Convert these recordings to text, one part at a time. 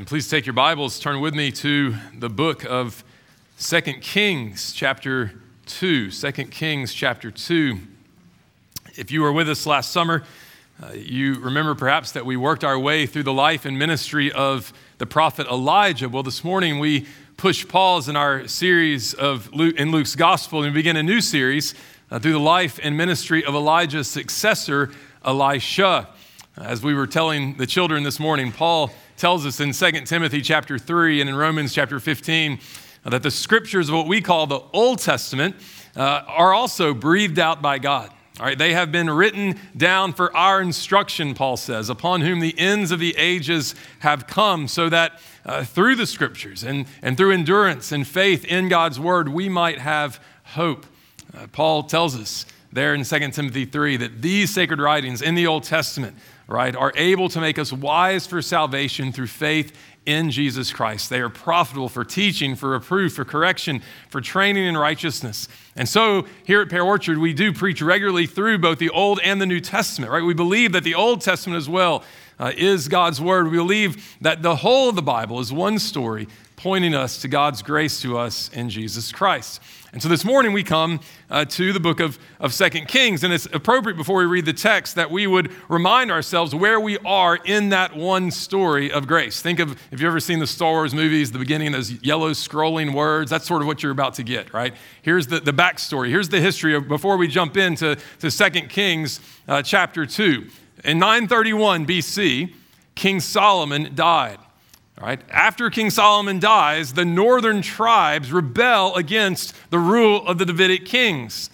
And please take your Bibles, turn with me to the book of Second Kings, chapter 2. 2 Kings, chapter 2. If you were with us last summer, uh, you remember perhaps that we worked our way through the life and ministry of the prophet Elijah. Well, this morning we push pause in our series of Luke, in Luke's gospel and begin a new series uh, through the life and ministry of Elijah's successor, Elisha. As we were telling the children this morning, Paul tells us in 2 Timothy chapter 3 and in Romans chapter 15 uh, that the scriptures of what we call the Old Testament uh, are also breathed out by God. All right, they have been written down for our instruction, Paul says, upon whom the ends of the ages have come, so that uh, through the scriptures and, and through endurance and faith in God's word, we might have hope. Uh, Paul tells us there in 2 Timothy 3 that these sacred writings in the Old Testament right, are able to make us wise for salvation through faith in Jesus Christ. They are profitable for teaching, for reproof, for correction, for training in righteousness. And so here at Pear Orchard, we do preach regularly through both the Old and the New Testament, right? We believe that the Old Testament as well uh, is God's Word. We believe that the whole of the Bible is one story pointing us to God's grace to us in Jesus Christ. And so this morning we come uh, to the book of, of 2 Kings, and it's appropriate before we read the text that we would remind ourselves where we are in that one story of grace. Think of, if you've ever seen the Star Wars movies, the beginning, those yellow scrolling words, that's sort of what you're about to get, right? Here's the, the backstory. Here's the history of, before we jump into to 2 Kings uh, chapter 2. In 931 BC, King Solomon died. After King Solomon dies, the northern tribes rebel against the rule of the Davidic kings.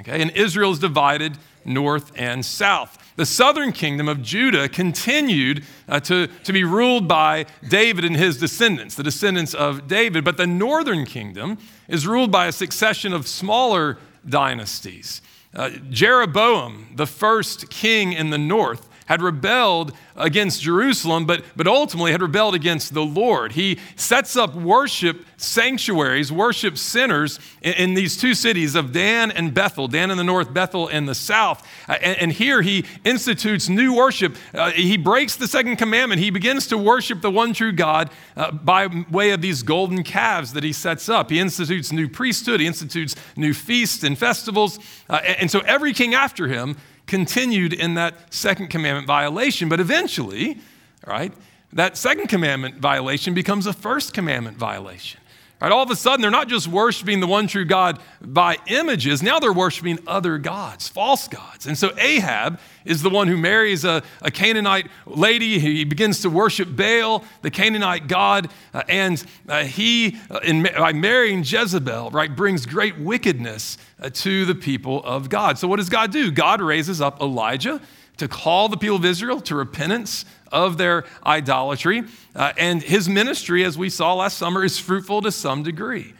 Okay? And Israel is divided north and south. The southern kingdom of Judah continued uh, to, to be ruled by David and his descendants, the descendants of David. But the northern kingdom is ruled by a succession of smaller dynasties. Uh, Jeroboam, the first king in the north, had rebelled against Jerusalem, but, but ultimately had rebelled against the Lord. He sets up worship sanctuaries, worship centers in, in these two cities of Dan and Bethel, Dan in the north, Bethel in the south. Uh, and, and, here he institutes new worship. Uh, he breaks the second commandment. He begins to worship the one true God uh, by way of these golden calves that he sets up. He institutes new priesthood, he institutes new feasts and festivals. Uh, and, and so every king after him continued in that second commandment violation. But eventually, right, that second commandment violation becomes a first commandment violation. Right, all of a sudden, they're not just worshiping the one true God by images, now they're worshiping other gods, false gods. And so Ahab is the one who marries a, a Canaanite lady. He begins to worship Baal, the Canaanite god, uh, and uh, he, uh, in, by marrying Jezebel, right, brings great wickedness to the people of God. So, what does God do? God raises up Elijah to call the people of Israel to repentance of their idolatry. Uh, and his ministry, as we saw last summer, is fruitful to some degree.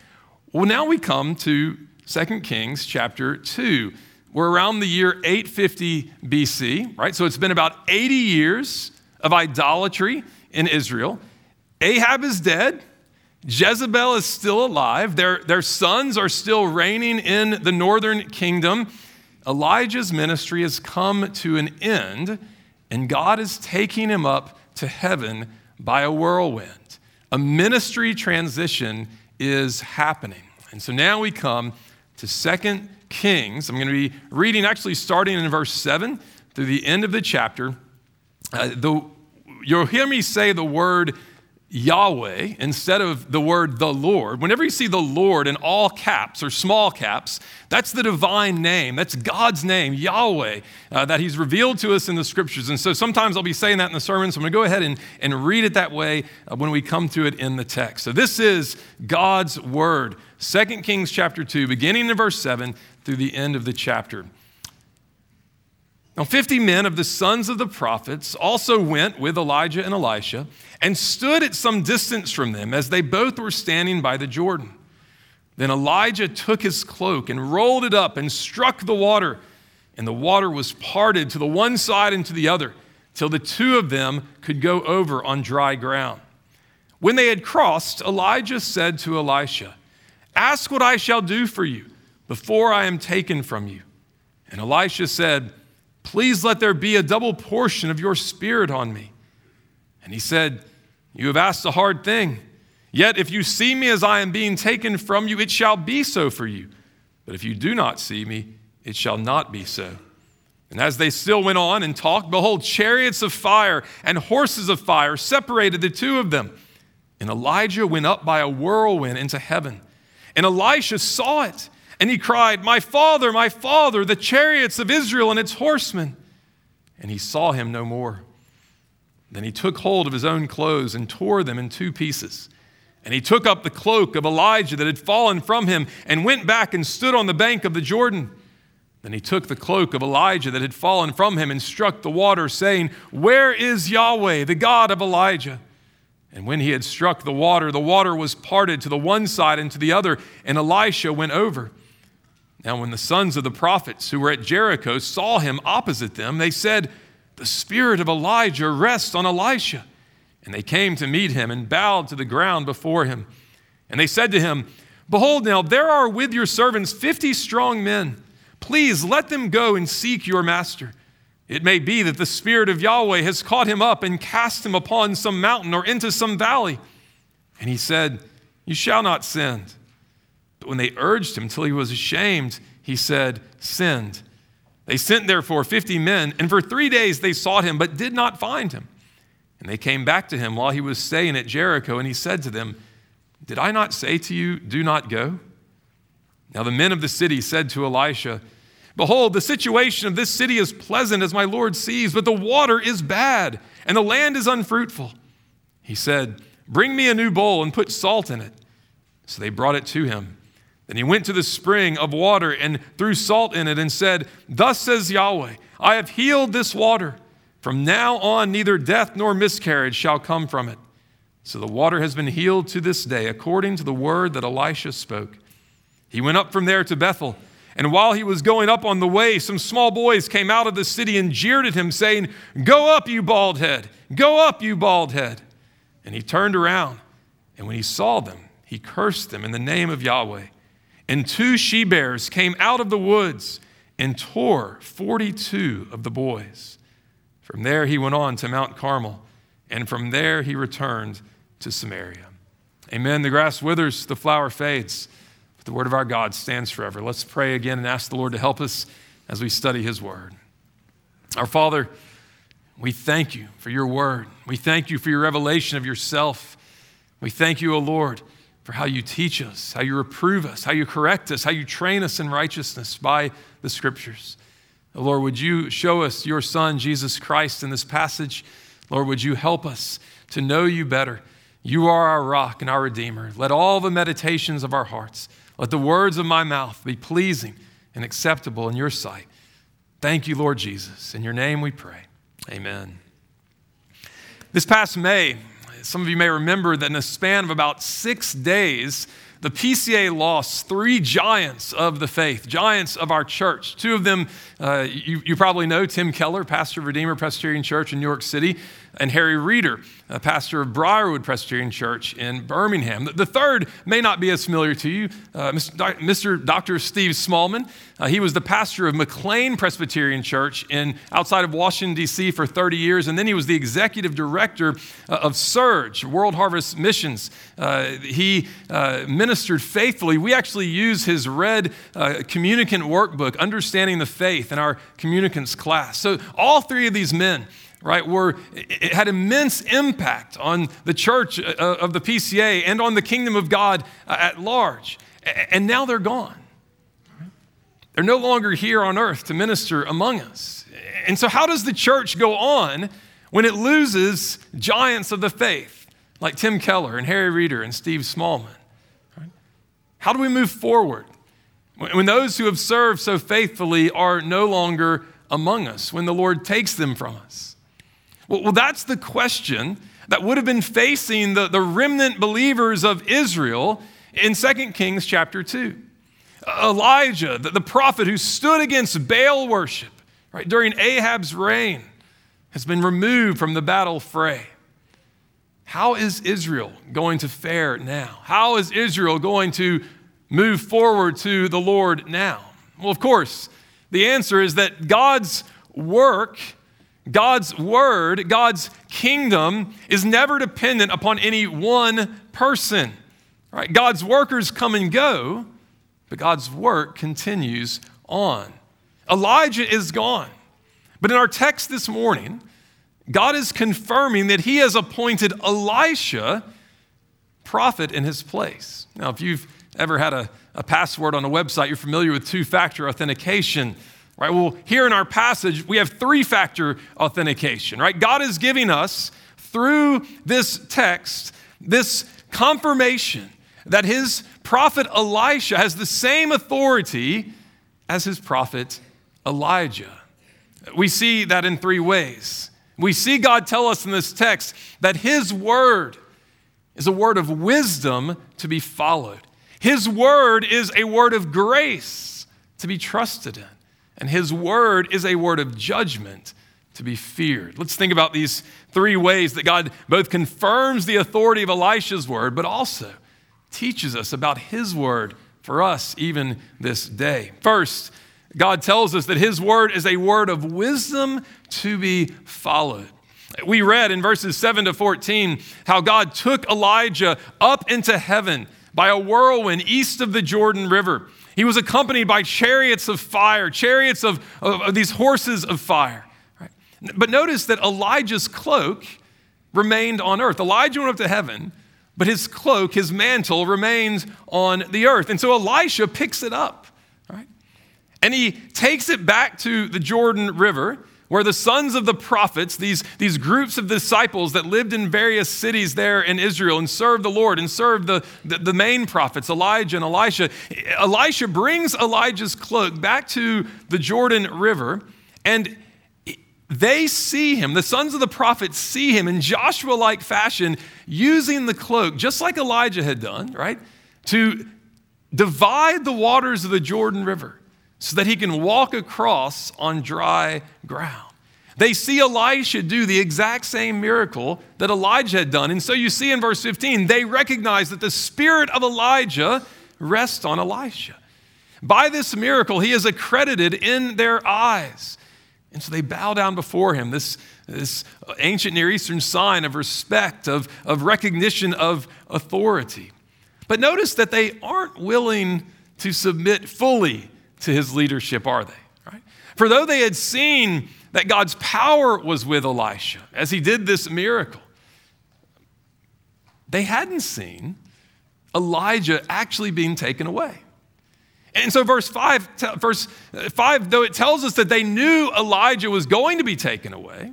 Well, now we come to 2 Kings chapter 2. We're around the year 850 BC, right? So it's been about 80 years of idolatry in Israel. Ahab is dead. Jezebel is still alive. Their, their sons are still reigning in the northern kingdom. Elijah's ministry has come to an end, and God is taking him up to heaven by a whirlwind. A ministry transition is happening. And so now we come to Second Kings. I'm going to be reading actually starting in verse 7 through the end of the chapter. Uh, the, you'll hear me say the word Yahweh instead of the word the Lord. Whenever you see the Lord in all caps or small caps, that's the divine name. That's God's name, Yahweh, uh, that He's revealed to us in the scriptures. And so sometimes I'll be saying that in the sermon, so I'm going to go ahead and, and read it that way uh, when we come to it in the text. So this is God's word, 2 Kings chapter 2, beginning in verse 7 through the end of the chapter. Now, 50 men of the sons of the prophets also went with Elijah and Elisha and stood at some distance from them as they both were standing by the Jordan. Then Elijah took his cloak and rolled it up and struck the water, and the water was parted to the one side and to the other, till the two of them could go over on dry ground. When they had crossed, Elijah said to Elisha, Ask what I shall do for you before I am taken from you. And Elisha said, Please let there be a double portion of your spirit on me. And he said, You have asked a hard thing. Yet if you see me as I am being taken from you, it shall be so for you. But if you do not see me, it shall not be so. And as they still went on and talked, behold, chariots of fire and horses of fire separated the two of them. And Elijah went up by a whirlwind into heaven. And Elisha saw it, and he cried, My father, my father, the chariots of Israel and its horsemen. And he saw him no more. Then he took hold of his own clothes and tore them in two pieces. And he took up the cloak of Elijah that had fallen from him and went back and stood on the bank of the Jordan. Then he took the cloak of Elijah that had fallen from him and struck the water, saying, Where is Yahweh, the God of Elijah? And when he had struck the water, the water was parted to the one side and to the other, and Elisha went over. Now, when the sons of the prophets who were at Jericho saw him opposite them, they said, The spirit of Elijah rests on Elisha. And they came to meet him and bowed to the ground before him. And they said to him, Behold, now there are with your servants fifty strong men. Please let them go and seek your master. It may be that the Spirit of Yahweh has caught him up and cast him upon some mountain or into some valley. And he said, You shall not send. But when they urged him till he was ashamed, he said, Send. They sent therefore fifty men, and for three days they sought him, but did not find him. And they came back to him while he was staying at Jericho, and he said to them, Did I not say to you, Do not go? Now the men of the city said to Elisha, Behold, the situation of this city is pleasant as my Lord sees, but the water is bad, and the land is unfruitful. He said, Bring me a new bowl and put salt in it. So they brought it to him. Then he went to the spring of water and threw salt in it and said, Thus says Yahweh, I have healed this water. From now on, neither death nor miscarriage shall come from it. So the water has been healed to this day, according to the word that Elisha spoke. He went up from there to Bethel, and while he was going up on the way, some small boys came out of the city and jeered at him, saying, Go up, you bald head! Go up, you bald head! And he turned around, and when he saw them, he cursed them in the name of Yahweh. And two she bears came out of the woods and tore 42 of the boys. From there, he went on to Mount Carmel, and from there, he returned to Samaria. Amen. The grass withers, the flower fades, but the word of our God stands forever. Let's pray again and ask the Lord to help us as we study his word. Our Father, we thank you for your word. We thank you for your revelation of yourself. We thank you, O Lord, for how you teach us, how you reprove us, how you correct us, how you train us in righteousness by the scriptures. Lord, would you show us your Son, Jesus Christ, in this passage? Lord, would you help us to know you better? You are our rock and our Redeemer. Let all the meditations of our hearts, let the words of my mouth be pleasing and acceptable in your sight. Thank you, Lord Jesus. In your name we pray. Amen. This past May, some of you may remember that in a span of about six days, the PCA lost three giants of the faith, giants of our church. Two of them uh, you, you, probably know Tim Keller, pastor of Redeemer Presbyterian Church in New York City, and Harry Reeder, a pastor of Briarwood Presbyterian Church in Birmingham. The third may not be as familiar to you, uh, Mr. Dr. Steve Smallman. Uh, he was the pastor of McLean Presbyterian Church in outside of Washington D.C. for 30 years, and then he was the executive director uh, of Serge World Harvest Missions. Uh, he uh, ministered faithfully. We actually use his red uh, communicant workbook, Understanding the Faith, in our communicants class. So all three of these men right, were, it had immense impact on the church uh, of the PCA and on the kingdom of God uh, at large. And now they're gone. They're no longer here on earth to minister among us. And so, how does the church go on when it loses giants of the faith like Tim Keller and Harry Reeder and Steve Smallman? How do we move forward when those who have served so faithfully are no longer among us, when the Lord takes them from us? Well, that's the question that would have been facing the, the remnant believers of Israel in 2 Kings chapter 2. Elijah, the, the prophet who stood against Baal worship right, during Ahab's reign, has been removed from the battle fray. How is Israel going to fare now? How is Israel going to move forward to the Lord now? Well, of course, the answer is that God's work God's word, God's kingdom is never dependent upon any one person. Right? God's workers come and go, but God's work continues on. Elijah is gone. But in our text this morning, God is confirming that he has appointed Elisha prophet in his place. Now, if you've ever had a, a password on a website, you're familiar with two factor authentication. Right? Well, here in our passage, we have three factor authentication, right? God is giving us through this text this confirmation that his prophet Elisha has the same authority as his prophet Elijah. We see that in three ways. We see God tell us in this text that his word is a word of wisdom to be followed. His word is a word of grace to be trusted in. And his word is a word of judgment to be feared. Let's think about these three ways that God both confirms the authority of Elisha's word, but also teaches us about his word for us even this day. First, God tells us that his word is a word of wisdom to be followed. We read in verses 7 to 14 how God took Elijah up into heaven by a whirlwind east of the Jordan River. He was accompanied by chariots of fire, chariots of, of, of these horses of fire. Right? But notice that Elijah's cloak remained on earth. Elijah went up to heaven, but his cloak, his mantle, remains on the earth. And so Elisha picks it up, right? And he takes it back to the Jordan River where the sons of the prophets, these, these groups of disciples that lived in various cities there in Israel and served the Lord and served the, the, the, main prophets, Elijah and Elisha, Elisha brings Elijah's cloak back to the Jordan River and they see him, the sons of the prophets see him in Joshua like fashion, using the cloak, just like Elijah had done, right? To divide the waters of the Jordan River so that he can walk across on dry ground. They see Elisha do the exact same miracle that Elijah had done. And so you see in verse 15, they recognize that the spirit of Elijah rests on Elisha. By this miracle, he is accredited in their eyes. And so they bow down before him, this, this ancient Near Eastern sign of respect, of, of recognition of authority. But notice that they aren't willing to submit fully to his leadership, are they? Right? For though they had seen that God's power was with Elisha as he did this miracle, they hadn't seen Elijah actually being taken away. And so, verse 5, verse 5, though it tells us that they knew Elijah was going to be taken away,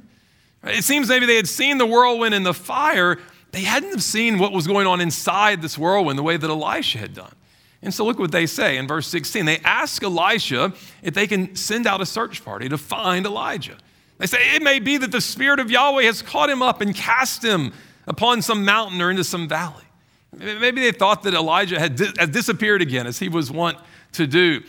it seems maybe they had seen the whirlwind and the fire. They hadn't seen what was going on inside this whirlwind the way that Elisha had done. And so look what they say in verse 16. They ask Elisha if they can send out a search party to find Elijah. They say, It may be that the Spirit of Yahweh has caught him up and cast him upon some mountain or into some valley. Maybe they thought that Elijah had, had disappeared again, as he was wont to do.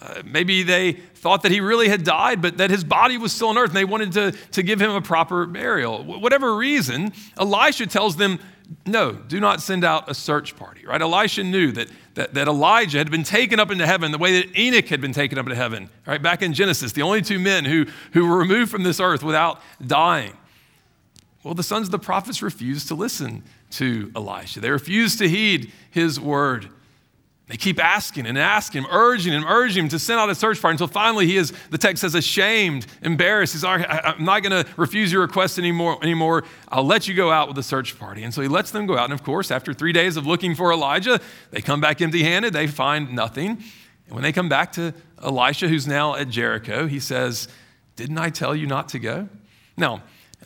Uh, maybe they thought that he really had died, but that his body was still on earth and they wanted to, to give him a proper burial. Whatever reason, Elisha tells them, no, do not send out a search party, right? Elisha knew that, that, that Elijah had been taken up into heaven the way that Enoch had been taken up into heaven, right? Back in Genesis, the only two men who, who were removed from this earth without dying. Well, the sons of the prophets refused to listen to Elisha. They refused to heed his word. They keep asking and asking him, urging him, urging him to send out a search party until finally he is, the text says, ashamed, embarrassed. He's, I'm not going to refuse your request anymore, anymore. I'll let you go out with a search party. And so he lets them go out. And of course, after three days of looking for Elijah, they come back empty handed. They find nothing. And when they come back to Elisha, who's now at Jericho, he says, Didn't I tell you not to go? Now,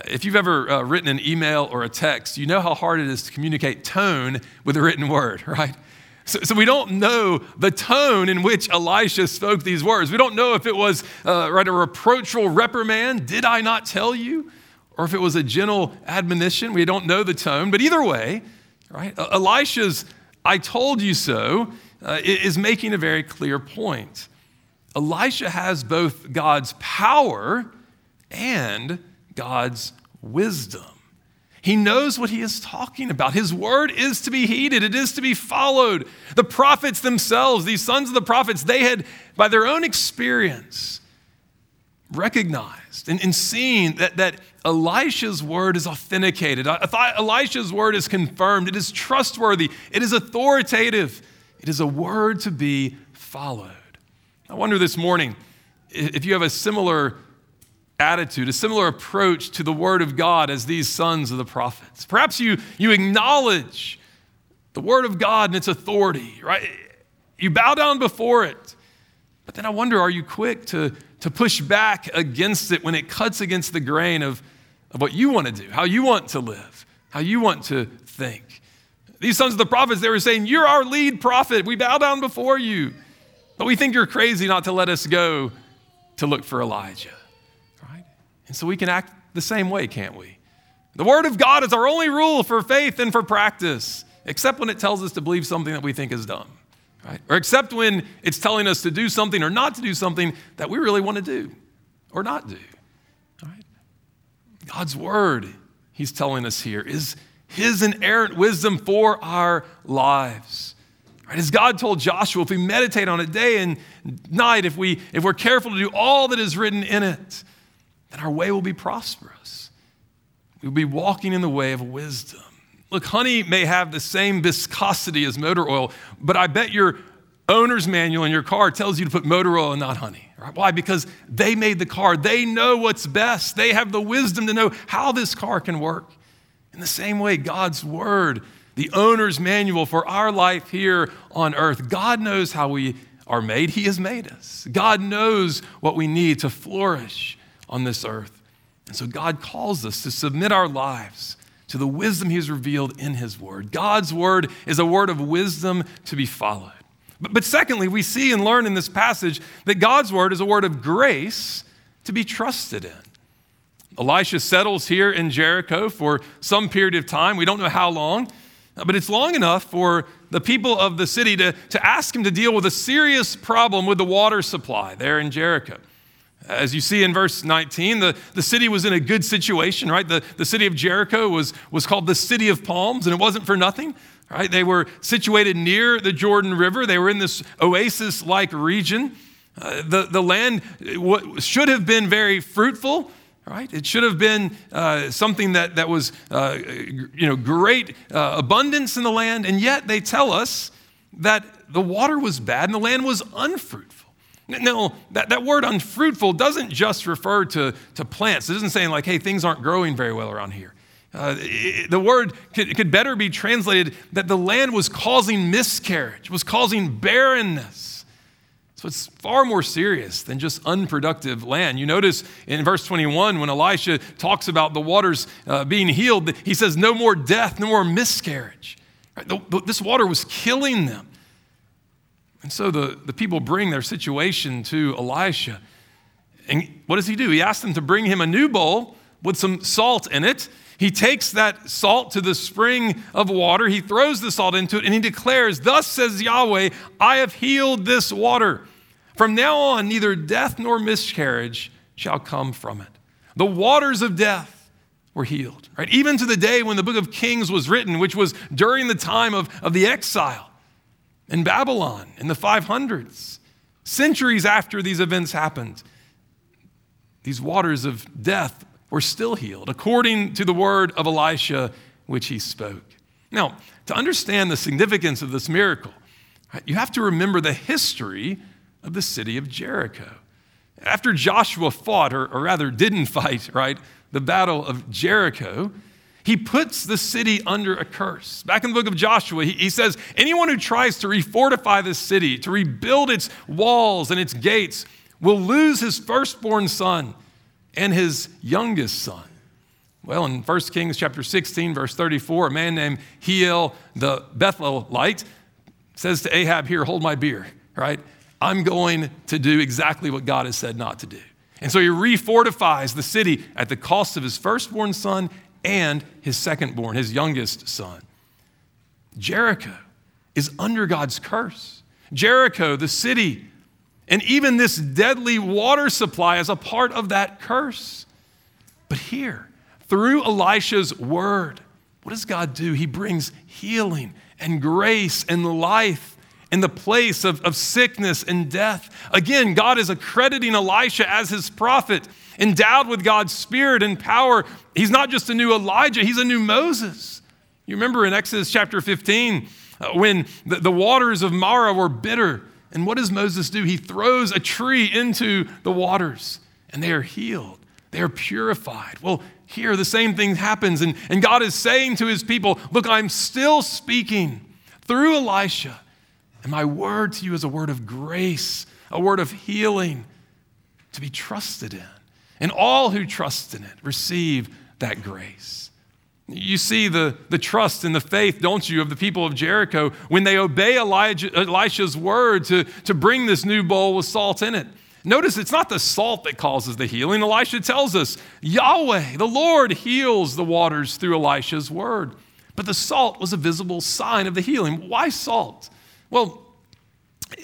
if you've ever uh, written an email or a text, you know how hard it is to communicate tone with a written word, right? So, so, we don't know the tone in which Elisha spoke these words. We don't know if it was uh, right a reproachful reprimand, did I not tell you? Or if it was a gentle admonition. We don't know the tone. But either way, right, Elisha's I told you so uh, is making a very clear point. Elisha has both God's power and God's wisdom. He knows what he is talking about. His word is to be heeded, it is to be followed. The prophets themselves, these sons of the prophets, they had, by their own experience, recognized and, and seen that, that Elisha's word is authenticated. Elisha's word is confirmed. It is trustworthy. It is authoritative. It is a word to be followed. I wonder this morning if you have a similar attitude, a similar approach to the word of God as these sons of the prophets. Perhaps you, you acknowledge the word of God and its authority, right? You bow down before it. But then I wonder, are you quick to to push back against it when it cuts against the grain of, of what you want to do, how you want to live, how you want to think. These sons of the prophets, they were saying, You're our lead prophet. We bow down before you. But we think you're crazy not to let us go to look for Elijah. And so we can act the same way, can't we? The Word of God is our only rule for faith and for practice, except when it tells us to believe something that we think is dumb right? Or except when it's telling us to do something or not to do something that we really want to do or not do. Right? God's word, he's telling us here, is his inerrant wisdom for our lives. Right? As God told Joshua, if we meditate on it day and night, if, we, if we're careful to do all that is written in it, then our way will be prosperous. We'll be walking in the way of wisdom. Look, honey may have the same viscosity as motor oil, but I bet your owner's manual in your car tells you to put motor oil and not honey. Right? Why? Because they made the car. They know what's best. They have the wisdom to know how this car can work. In the same way, God's word, the owner's manual for our life here on earth, God knows how we are made. He has made us. God knows what we need to flourish on this earth. And so God calls us to submit our lives to the wisdom He has revealed in His Word. God's Word is a word of wisdom to be followed. But, but secondly, we see and learn in this passage that God's Word is a word of grace to be trusted in. Elisha settles here in Jericho for some period of time. We don't know how long, but it's long enough for the people of the city to, to ask him to deal with a serious problem with the water supply there in Jericho. As you see in verse 19, the, the city was in a good situation, right? The, the city of Jericho was, was called the city of palms, and it wasn't for nothing, right? They were situated near the Jordan River, they were in this oasis like region. Uh, the, the land should have been very fruitful, right? It should have been uh, something that, that was, uh, you know, great uh, abundance in the land, and yet they tell us that the water was bad and the land was unfruitful. No, that, that word unfruitful doesn't just refer to, to plants. It isn't saying, like, hey, things aren't growing very well around here. Uh, it, the word could, could better be translated that the land was causing miscarriage, was causing barrenness. So it's far more serious than just unproductive land. You notice in verse 21 when Elisha talks about the waters uh, being healed, he says, No more death, no more miscarriage. Right? The, the, this water was killing them. And so the, the people bring their situation to Elisha. And what does he do? He asks them to bring him a new bowl with some salt in it. He takes that salt to the spring of water, he throws the salt into it, and he declares, Thus says Yahweh, I have healed this water. From now on, neither death nor miscarriage shall come from it. The waters of death were healed, right? Even to the day when the book of Kings was written, which was during the time of, of the exile in Babylon in the 500s, centuries after these events happened. These waters of death were still healed, according to the word of Elisha, which he spoke. Now, to understand the significance of this miracle, you have to remember the history of the city of Jericho. After Joshua fought, or, rather didn't fight, right, the battle of Jericho, he puts the city under a curse. Back in the book of Joshua, he, he says, Anyone who tries to refortify this city, to rebuild its walls and its gates, will lose his firstborn son and his youngest son. Well, in 1 Kings chapter 16, verse 34, a man named Hiel the Bethelite says to Ahab, Here, hold my beer, right? I'm going to do exactly what God has said not to do. And so he refortifies the city at the cost of his firstborn son and his secondborn, his youngest son. Jericho is under God's curse. Jericho, the city, and even this deadly water supply is a part of that curse. But here, through Elisha's word, what does God do? He brings healing and grace and life in the place of, of sickness and death. Again, God is accrediting Elisha as his prophet, endowed with God's spirit and power. He's not just a new Elijah, he's a new Moses. You remember in Exodus chapter 15 uh, when the, the waters of Marah were bitter. And what does Moses do? He throws a tree into the waters and they are healed, they are purified. Well, here the same thing happens, and, and God is saying to his people, Look, I'm still speaking through Elisha, and my word to you is a word of grace, a word of healing to be trusted in. And all who trust in it receive that grace. You see the, the trust and the faith, don't you, of the people of Jericho when they obey Elijah, Elisha's word to, to bring this new bowl with salt in it. Notice it's not the salt that causes the healing. Elisha tells us Yahweh, the Lord, heals the waters through Elisha's word. But the salt was a visible sign of the healing. Why salt? Well,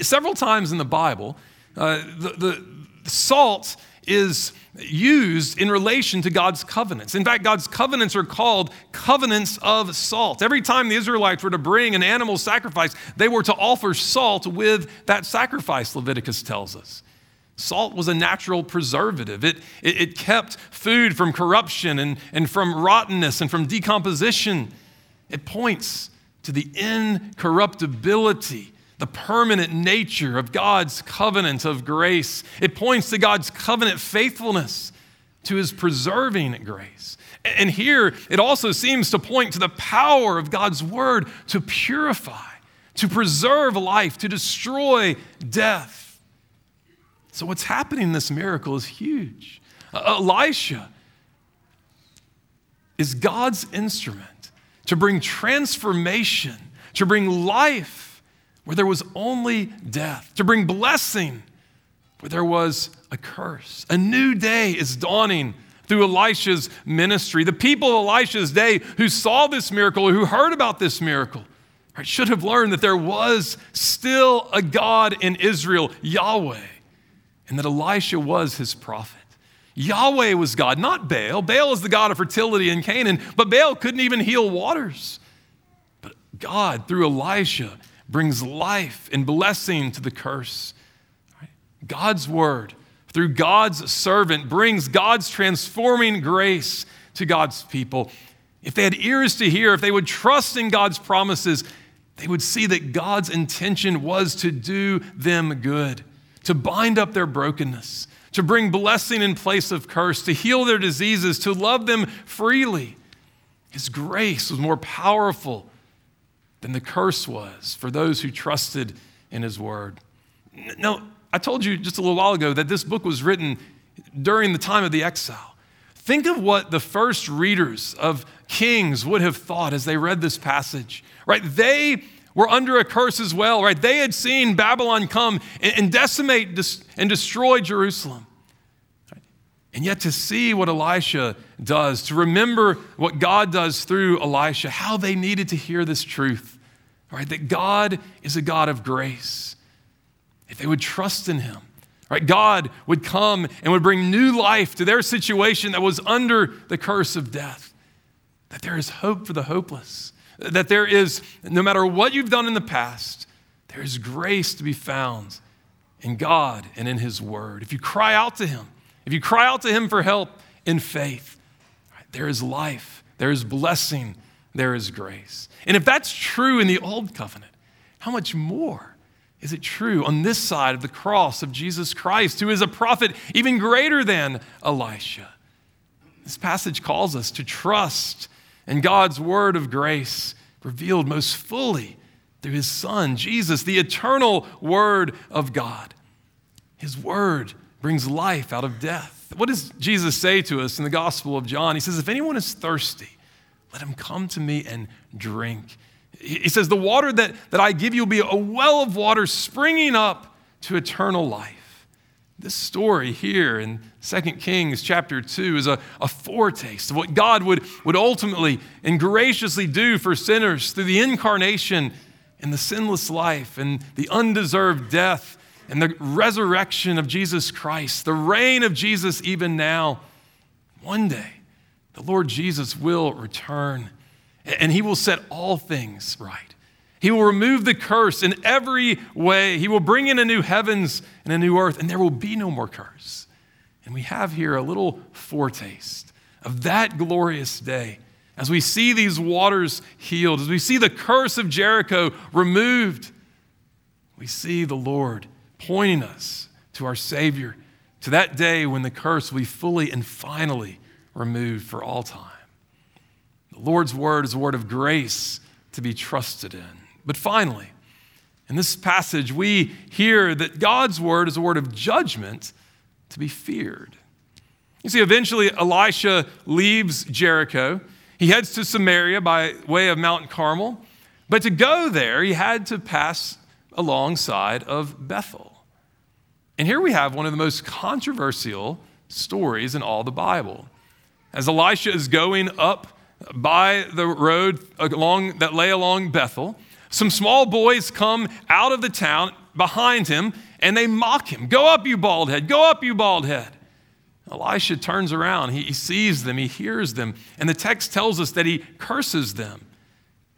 several times in the Bible, uh, the, the salt is used in relation to God's covenants. In fact, God's covenants are called covenants of salt. Every time the Israelites were to bring an animal sacrifice, they were to offer salt with that sacrifice, Leviticus tells us. Salt was a natural preservative. It, it, it, kept food from corruption and, and from rottenness and from decomposition. It points to the incorruptibility, the permanent nature of God's covenant of grace. It points to God's covenant faithfulness, to his preserving grace. And here it also seems to point to the power of God's word to purify, to preserve life, to destroy death. So, what's happening in this miracle is huge. Elisha is God's instrument to bring transformation, to bring life where there was only death, to bring blessing where there was a curse. A new day is dawning through Elisha's ministry. The people of Elisha's day who saw this miracle, who heard about this miracle, right, should have learned that there was still a God in Israel, Yahweh and that Elisha was his prophet. Yahweh was God, not Baal. Baal is the God of fertility in Canaan, but Baal couldn't even heal waters. But God, through Elisha, brings life and blessing to the curse. God's word, through God's servant, brings God's transforming grace to God's people. If they had ears to hear, if they would trust in God's promises, they would see that God's intention was to do them good to bind up their brokenness, to bring blessing in place of curse, to heal their diseases, to love them freely. His grace was more powerful than the curse was for those who trusted in His word. Now, I told you just a little while ago that this book was written during the time of the exile. Think of what the first readers of Kings would have thought as they read this passage, right? They were under a curse as well, right? They had seen Babylon come and, decimate and destroy Jerusalem. And yet, to see what Elisha does, to remember what God does through Elisha, how they needed to hear this truth, right? That God is a God of grace. If they would trust in Him, right? God would come and would bring new life to their situation that was under the curse of death. That there is hope for the hopeless that there is, no matter what you've done in the past, there is grace to be found in God and in His Word. If you cry out to Him, if you cry out to Him for help in faith, there is life, there is blessing, there is grace. And if that's true in the Old Covenant, how much more is it true on this side of the cross of Jesus Christ, who is a prophet even greater than Elisha? This passage calls us to trust in God's word of grace revealed most fully through his son, Jesus, the eternal word of God. His word brings life out of death. What does Jesus say to us in the Gospel of John? He says, If anyone is thirsty, let him come to me and drink. He says, The water that, that I give you will be a well of water springing up to eternal life. This story here in 2 Kings chapter 2 is a, a foretaste of what God would, would ultimately and graciously do for sinners through the incarnation and the sinless life and the undeserved death and the resurrection of Jesus Christ, the reign of Jesus even now. One day, the Lord Jesus will return and he will set all things right. He will remove the curse in every way. He will bring in a new heavens and a new earth, and there will be no more curse. And we have here a little foretaste of that glorious day as we see these waters healed, as we see the curse of Jericho removed. We see the Lord pointing us to our Savior, to that day when the curse will be fully and finally removed for all time. The Lord's word is a word of grace to be trusted in. But finally, in this passage, we hear that God's word is a word of judgment to be feared. You see, eventually Elisha leaves Jericho. He heads to Samaria by way of Mount Carmel. But to go there, he had to pass alongside of Bethel. And here we have one of the most controversial stories in all the Bible. As Elisha is going up by the road along, that lay along Bethel, some small boys come out of the town behind him and they mock him. Go up, you bald head. Go up, you bald head. Elisha turns around. He, he sees them. He hears them. And the text tells us that he curses them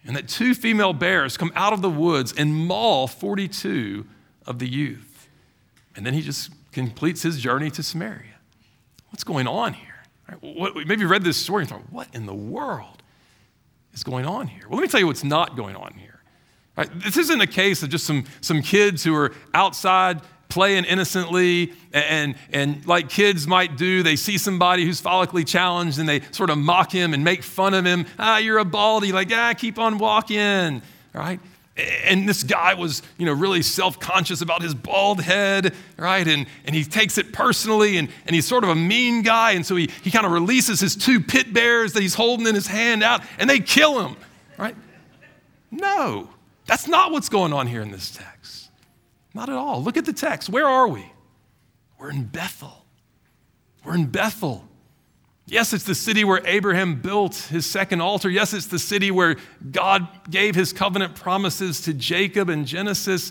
and that two female bears come out of the woods and maul 42 of the youth. And then he just completes his journey to Samaria. What's going on here? What, maybe you read this story and thought, what in the world is going on here? Well, let me tell you what's not going on here. Right? This isn't a case of just some, some kids who are outside playing innocently and, and like kids might do, they see somebody who's follically challenged and they sort of mock him and make fun of him. Ah, you're a baldy. Like, ah, keep on walking, right? And this guy was, you know, really self-conscious about his bald head, right? And, and he takes it personally and, and he's sort of a mean guy. And so he, he kind of releases his two pit bears that he's holding in his hand out and they kill him, right? No, that's not what's going on here in this text. Not at all. Look at the text. Where are we? We're in Bethel. We're in Bethel. Yes, it's the city where Abraham built his second altar. Yes, it's the city where God gave his covenant promises to Jacob in Genesis.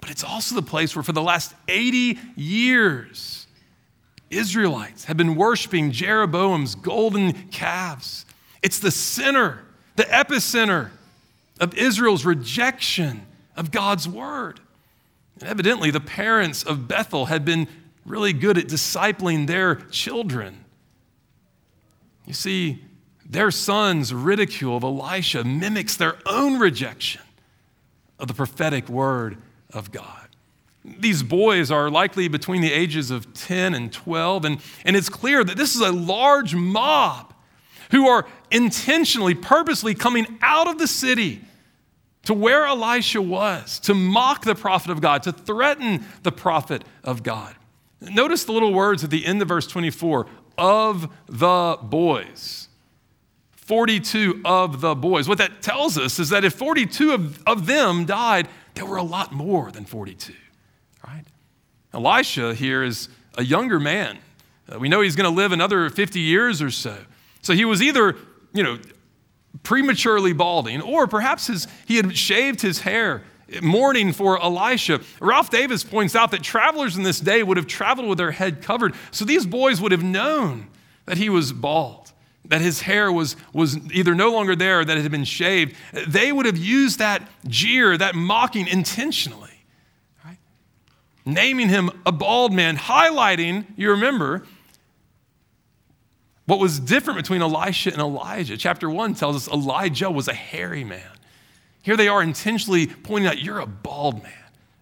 But it's also the place where, for the last 80 years, Israelites have been worshiping Jeroboam's golden calves. It's the center, the epicenter of Israel's rejection of God's word. And evidently, the parents of Bethel had been really good at discipling their children. You see, their son's ridicule of Elisha mimics their own rejection of the prophetic word of God. These boys are likely between the ages of 10 and 12, and, and it's clear that this is a large mob who are intentionally, purposely coming out of the city to where Elisha was, to mock the prophet of God, to threaten the prophet of God. Notice the little words at the end of verse 24 of the boys. 42 of the boys. What that tells us is that if 42 of, of them died, there were a lot more than 42, right? Elisha here is a younger man. Uh, we know he's going to live another 50 years or so. So he was either, you know, prematurely balding, or perhaps his, he had shaved his hair mourning for Elisha. Ralph Davis points out that travelers in this day would have traveled with their head covered. So these boys would have known that he was bald, that his hair was, was either no longer there or that it had been shaved. They would have used that jeer, that mocking intentionally, right? Naming him a bald man, highlighting, you remember, what was different between Elisha and Elijah. Chapter 1 tells us Elijah was a hairy man. Here they are intentionally pointing out, you're a bald man,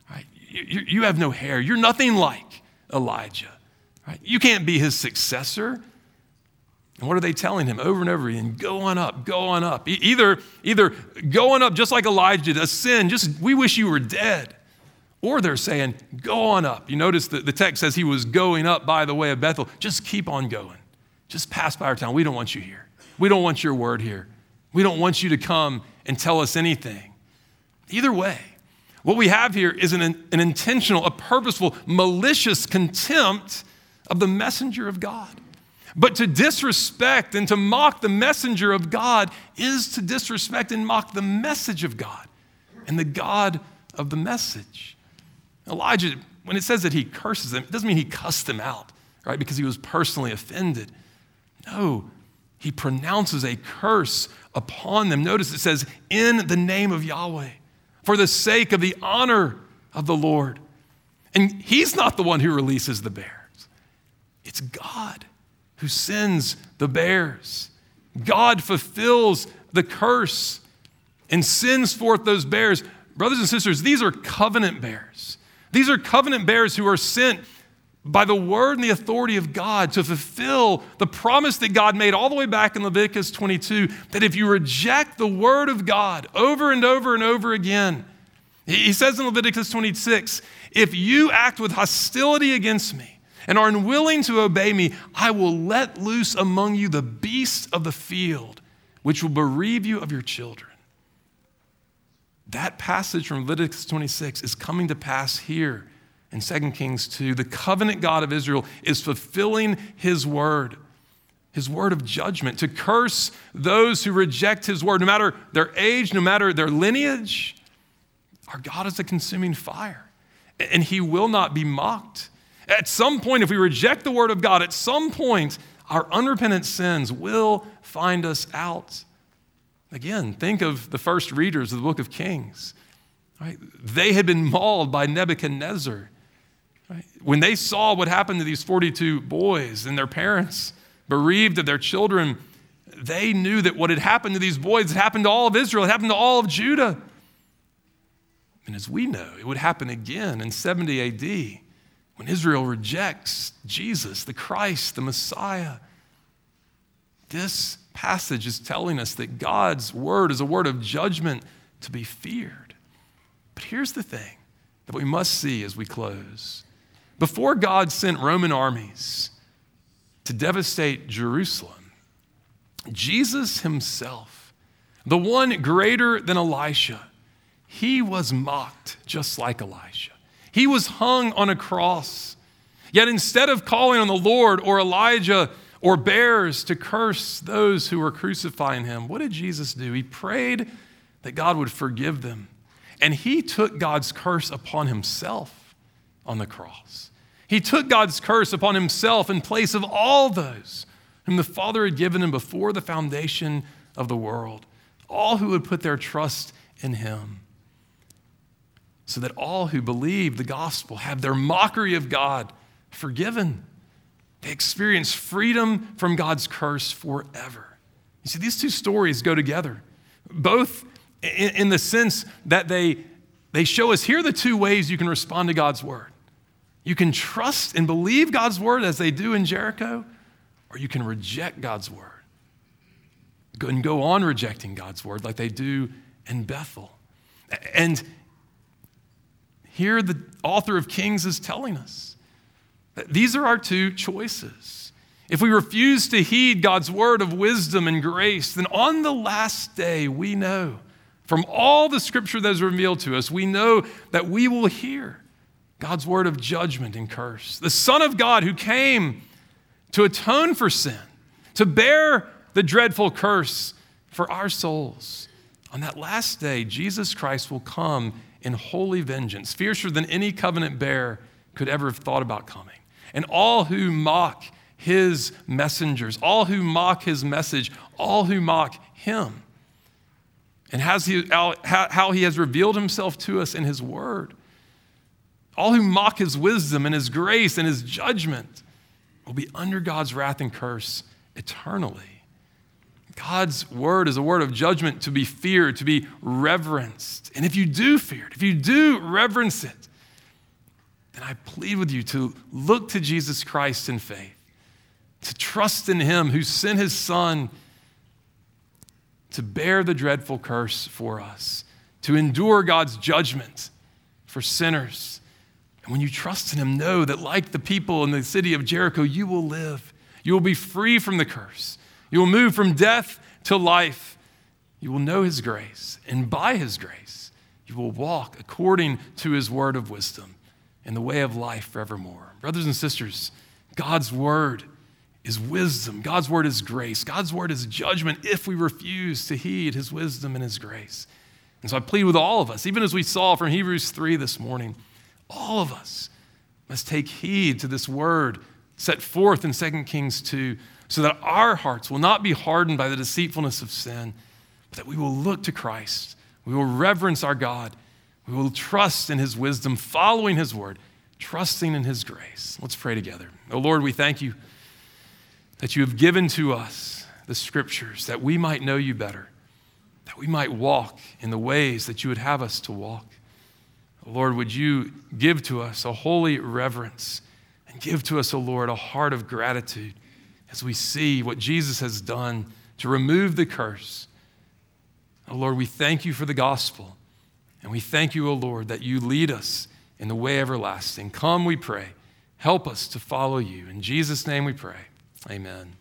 right? You, you have no hair. You're nothing like Elijah, right? You can't be his successor. And what are they telling him over and over again? Go on up, go on up. Either, either going up just like Elijah did, a sin, just we wish you were dead. Or they're saying, go on up. You notice that the text says he was going up by the way of Bethel. Just keep on going. Just pass by our town. We don't want you here. We don't want your word here. We don't want you to come and tell us anything. Either way, what we have here is an, an intentional, a purposeful, malicious contempt of the messenger of God. But to disrespect and to mock the messenger of God is to disrespect and mock the message of God and the God of the message. Elijah, when it says that he curses them, it doesn't mean he cussed them out, right? Because he was personally offended. No, he pronounces a curse upon them. Notice it says, in the name of Yahweh. for the sake of the honor of the Lord. And he's not the one who releases the bears, it's God who sends the bears. God fulfills the curse and sends forth those bears. Brothers and sisters, these are covenant bears. These are covenant bears who are sent by the word and the authority of God to fulfill the promise that God made all the way back in Leviticus 22 that if you reject the word of God over and over and over again, he says in Leviticus 26, if you act with hostility against me and are unwilling to obey me, I will let loose among you the beasts of the field, which will bereave you of your children. That passage from Leviticus 26 is coming to pass here in 2 Kings 2, the covenant God of Israel is fulfilling his word, his word of judgment, to curse those who reject his word, no matter their age, no matter their lineage. Our God is a consuming fire, and he will not be mocked. At some point, if we reject the word of God, at some point, our unrepentant sins will find us out. Again, think of the first readers of the book of Kings. Right? They had been mauled by Nebuchadnezzar. Right? When they saw what happened to these 42 boys and their parents, bereaved of their children, they knew that what had happened to these boys had happened to all of Israel, it happened to all of Judah. And as we know, it would happen again in 70 AD when Israel rejects Jesus, the Christ, the Messiah. This passage is telling us that God's word is a word of judgment to be feared. But here's the thing that we must see as we close before God sent Roman armies to devastate Jerusalem, Jesus himself, the one greater than Elisha, he was mocked just like Elisha. He was hung on a cross. Yet instead of calling on the Lord or Elijah or bears to curse those who were crucifying him, what did Jesus do? He prayed that God would forgive them. And he took God's curse upon himself on the cross. He took God's curse upon himself in place of all those whom the Father had given him before the foundation of the world, all who would put their trust in him. So that all who believe the gospel have their mockery of God forgiven. They experience freedom from God's curse forever. You see, these two stories go together, both in, the sense that they, they show us here are the two ways you can respond to God's word. You can trust and believe God's word as they do in Jericho, or you can reject God's word and go on rejecting God's word like they do in Bethel. And here the author of Kings is telling us that these are our two choices. If we refuse to heed God's word of wisdom and grace, then on the last day we know from all the scripture that is revealed to us, we know that we will hear God's word of judgment and curse. The Son of God who came to atone for sin, to bear the dreadful curse for our souls. On that last day, Jesus Christ will come in holy vengeance, fiercer than any covenant bearer could ever have thought about coming. And all who mock his messengers, all who mock his message, all who mock him, and he, how he has revealed himself to us in his word all who mock his wisdom and his grace and his judgment will be under God's wrath and curse eternally. God's word is a word of judgment to be feared, to be reverenced. And if you do fear it, if you do reverence it, then I plead with you to look to Jesus Christ in faith, to trust in him who sent his son to bear the dreadful curse for us, to endure God's judgment for sinners and when you trust in Him, know that like the people in the city of Jericho, you will live. You will be free from the curse. You will move from death to life. You will know His grace. And by His grace, you will walk according to His word of wisdom in the way of life forevermore. Brothers and sisters, God's word is wisdom. God's word is grace. God's word is judgment if we refuse to heed His wisdom and His grace. And so I plead with all of us, even as we saw from Hebrews 3 this morning all of us must take heed to this word set forth in 2 Kings 2 so that our hearts will not be hardened by the deceitfulness of sin, but that we will look to Christ. We will reverence our God We will trust in his wisdom, following his word, trusting in his grace. Let's pray together. Oh Lord, we thank you that you have given to us the scriptures that we might know you better, that we might walk in the ways that you would have us to walk. Lord, would you give to us a holy reverence and give to us, O Lord, a heart of gratitude as we see what Jesus has done to remove the curse. Oh Lord, we thank you for the gospel. And we thank you, O Lord, that you lead us in the way everlasting. Come, we pray. Help us to follow you. In Jesus' name we pray. Amen.